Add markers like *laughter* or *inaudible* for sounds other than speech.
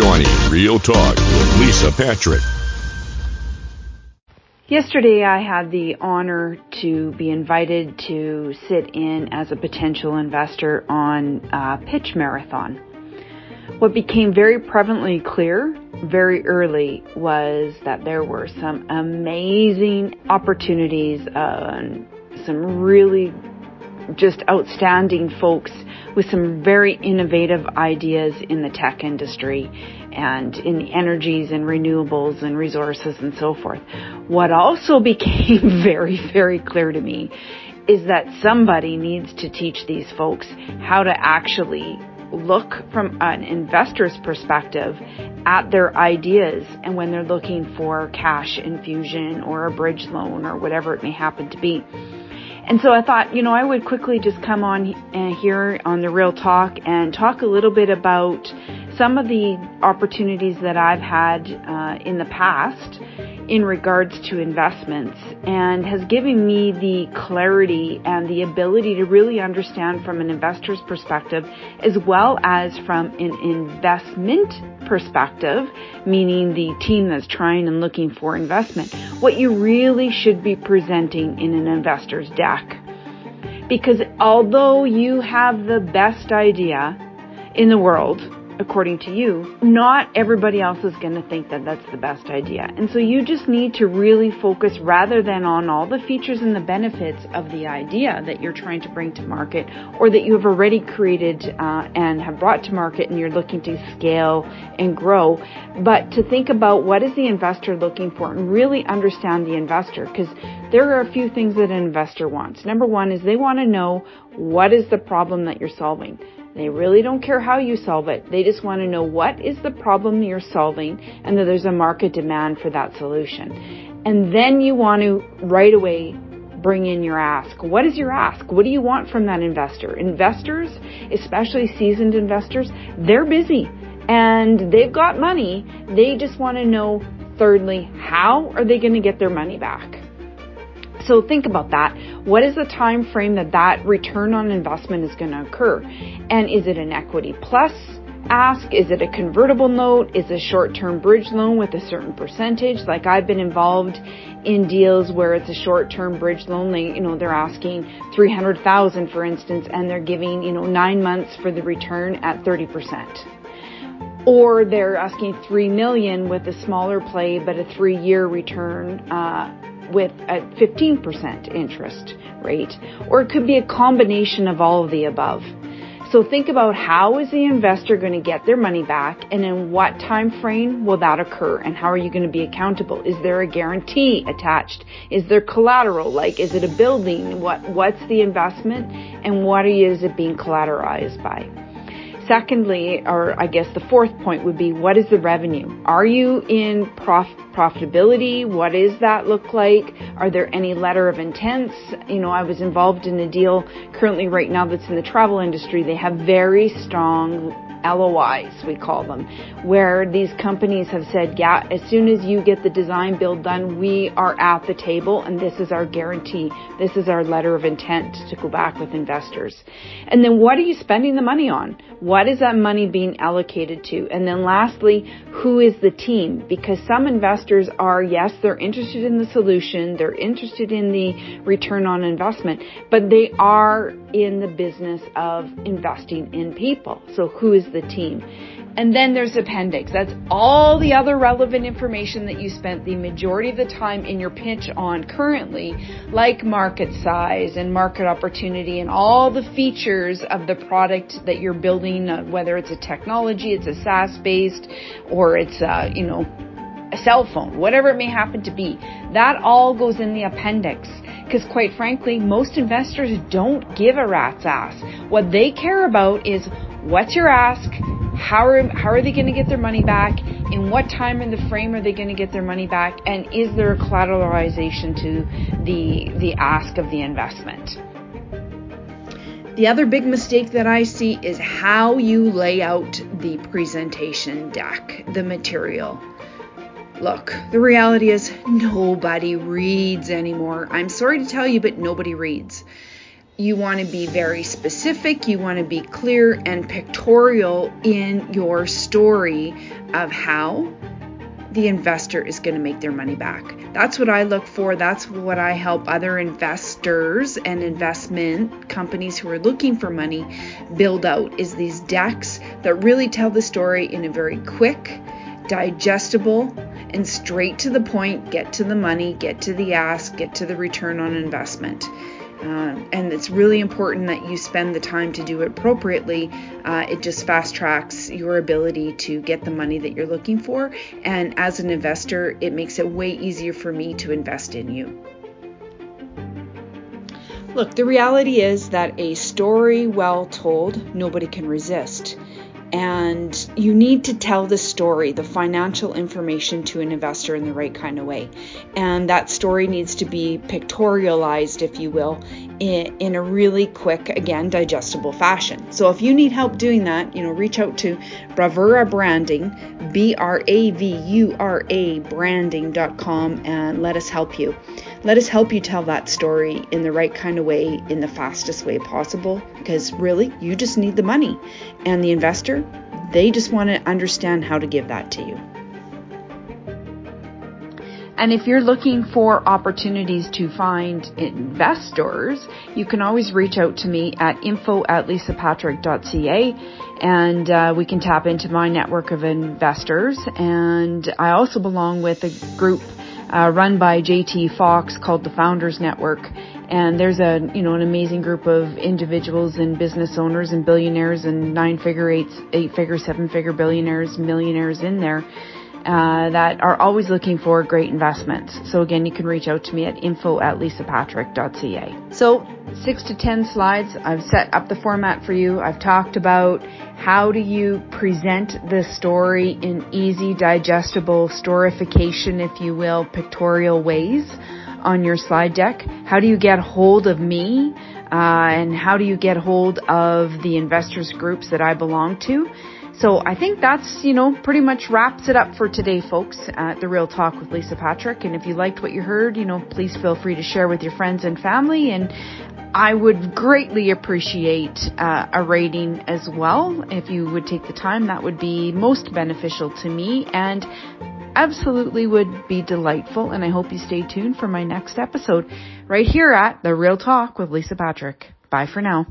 joining Real Talk with Lisa Patrick. Yesterday, I had the honor to be invited to sit in as a potential investor on pitch marathon. What became very prevalently clear very early was that there were some amazing opportunities, uh, some really just outstanding folks with some very innovative ideas in the tech industry and in energies and renewables and resources and so forth. What also *laughs* became very, very clear to me is that somebody needs to teach these folks how to actually look from an investor's perspective at their ideas and when they're looking for cash infusion or a bridge loan or whatever it may happen to be. And so I thought, you know, I would quickly just come on uh, here on the Real Talk and talk a little bit about some of the opportunities that I've had uh, in the past in regards to investments and has given me the clarity and the ability to really understand from an investor's perspective as well as from an investment perspective, meaning the team that's trying and looking for investment, what you really should be presenting in an investor's deck. Because although you have the best idea in the world, according to you, not everybody else is going to think that that's the best idea. And so you just need to really focus rather than on all the features and the benefits of the idea that you're trying to bring to market or that you have already created uh, and have brought to market and you're looking to scale and grow, but to think about what is the investor looking for and really understand the investor because there are a few things that an investor wants. Number one is they want to know what is the problem that you're solving. They really don't care how you solve it. They just want to know what is the problem you're solving and that there's a market demand for that solution. And then you want to right away bring in your ask. What is your ask? What do you want from that investor? Investors, especially seasoned investors, they're busy and they've got money. They just want to know, thirdly, how are they going to get their money back? So think about that. What is the time frame that that return on investment is going to occur? And is it an equity plus ask? Is it a convertible note? Is it a short-term bridge loan with a certain percentage? Like I've been involved in deals where it's a short-term bridge loan. They, you know, they're asking 300,000 for instance and they're giving, you know, 9 months for the return at 30% or they're asking three million with a smaller play but a three year return uh, with a 15% interest rate, or it could be a combination of all of the above. So think about how is the investor going to get their money back and in what time frame will that occur and how are you going to be accountable? Is there a guarantee attached? Is there collateral? Like is it a building? What what's the investment and what is it being collateralized by? Secondly, or I guess the fourth point would be what is the revenue? Are you in prof- profitability? What does that look like? Are there any letter of intents? You know, I was involved in a deal currently right now that's in the travel industry. They have very strong LOIs, we call them, where these companies have said, yeah, as soon as you get the design build done, we are at the table and this is our guarantee. This is our letter of intent to go back with investors. And then what are you spending the money on? What is that money being allocated to? And then lastly, who is the team? Because some investors are, yes, they're interested in the solution, they're interested in the return on investment, but they are in the business of investing in people. So who is the team? And then there's appendix. That's all the other relevant information that you spent the majority of the time in your pitch on currently, like market size and market opportunity and all the features of the product that you're building, uh, whether it's a technology, it's a SaaS based, or it's, a, you know, a cell phone, whatever it may happen to be. That all goes in the appendix. Because quite frankly, most investors don't give a rat's ass. What they care about is what's your ask, how are, how are they going to get their money back, in what time in the frame are they going to get their money back, and is there a collateralization to the, the ask of the investment. The other big mistake that I see is how you lay out the presentation deck, the material. Look, the reality is nobody reads anymore. I'm sorry to tell you, but nobody reads. You want to be very specific, you want to be clear and pictorial in your story of how the investor is going to make their money back. That's what I look for. That's what I help other investors and investment companies who are looking for money build out is these decks that really tell the story in a very quick, digestible, and straight to the point, get to the money, get to the ask, get to the return on investment. Uh, and it's really important that you spend the time to do it appropriately. Uh, it just fast tracks your ability to get the money that you're looking for. And as an investor, it makes it way easier for me to invest in you. Look, the reality is that a story well told, nobody can resist and you need to tell the story, the financial information to an investor in the right kind of way. And that story needs to be pictorialized, if you will, in, in a really quick, again, digestible fashion. So if you need help doing that, you know, reach out to Bravura Branding, B R A V U R A branding.com, and let us help you. Let us help you tell that story in the right kind of way, in the fastest way possible, because really, you just need the money. And the investor, they just want to understand how to give that to you. And if you're looking for opportunities to find investors, you can always reach out to me at info at lisapatrick.ca and uh, we can tap into my network of investors. And I also belong with a group uh, run by JT Foxx called the Founders Network. And there's a, you know, an amazing group of individuals and business owners and billionaires and nine figure, eight, eight figure, seven figure billionaires, millionaires in there. Uh, that are always looking for great investments. So again, you can reach out to me at info at lisapatrick.ca. So six to ten slides. I've set up the format for you. I've talked about how do you present the story in easy, digestible storification, if you will, pictorial ways on your slide deck? How do you get hold of me? Uh, and how do you get hold of the investors groups that I belong to? So I think that's, you know, pretty much wraps it up for today, folks, at The Real Talk with Lisa Patrick. And if you liked what you heard, you know, please feel free to share with your friends and family. And I would greatly appreciate uh, a rating as well. If you would take the time, that would be most beneficial to me and absolutely would be delightful. And I hope you stay tuned for my next episode right here at The Real Talk with Lisa Patrick. Bye for now.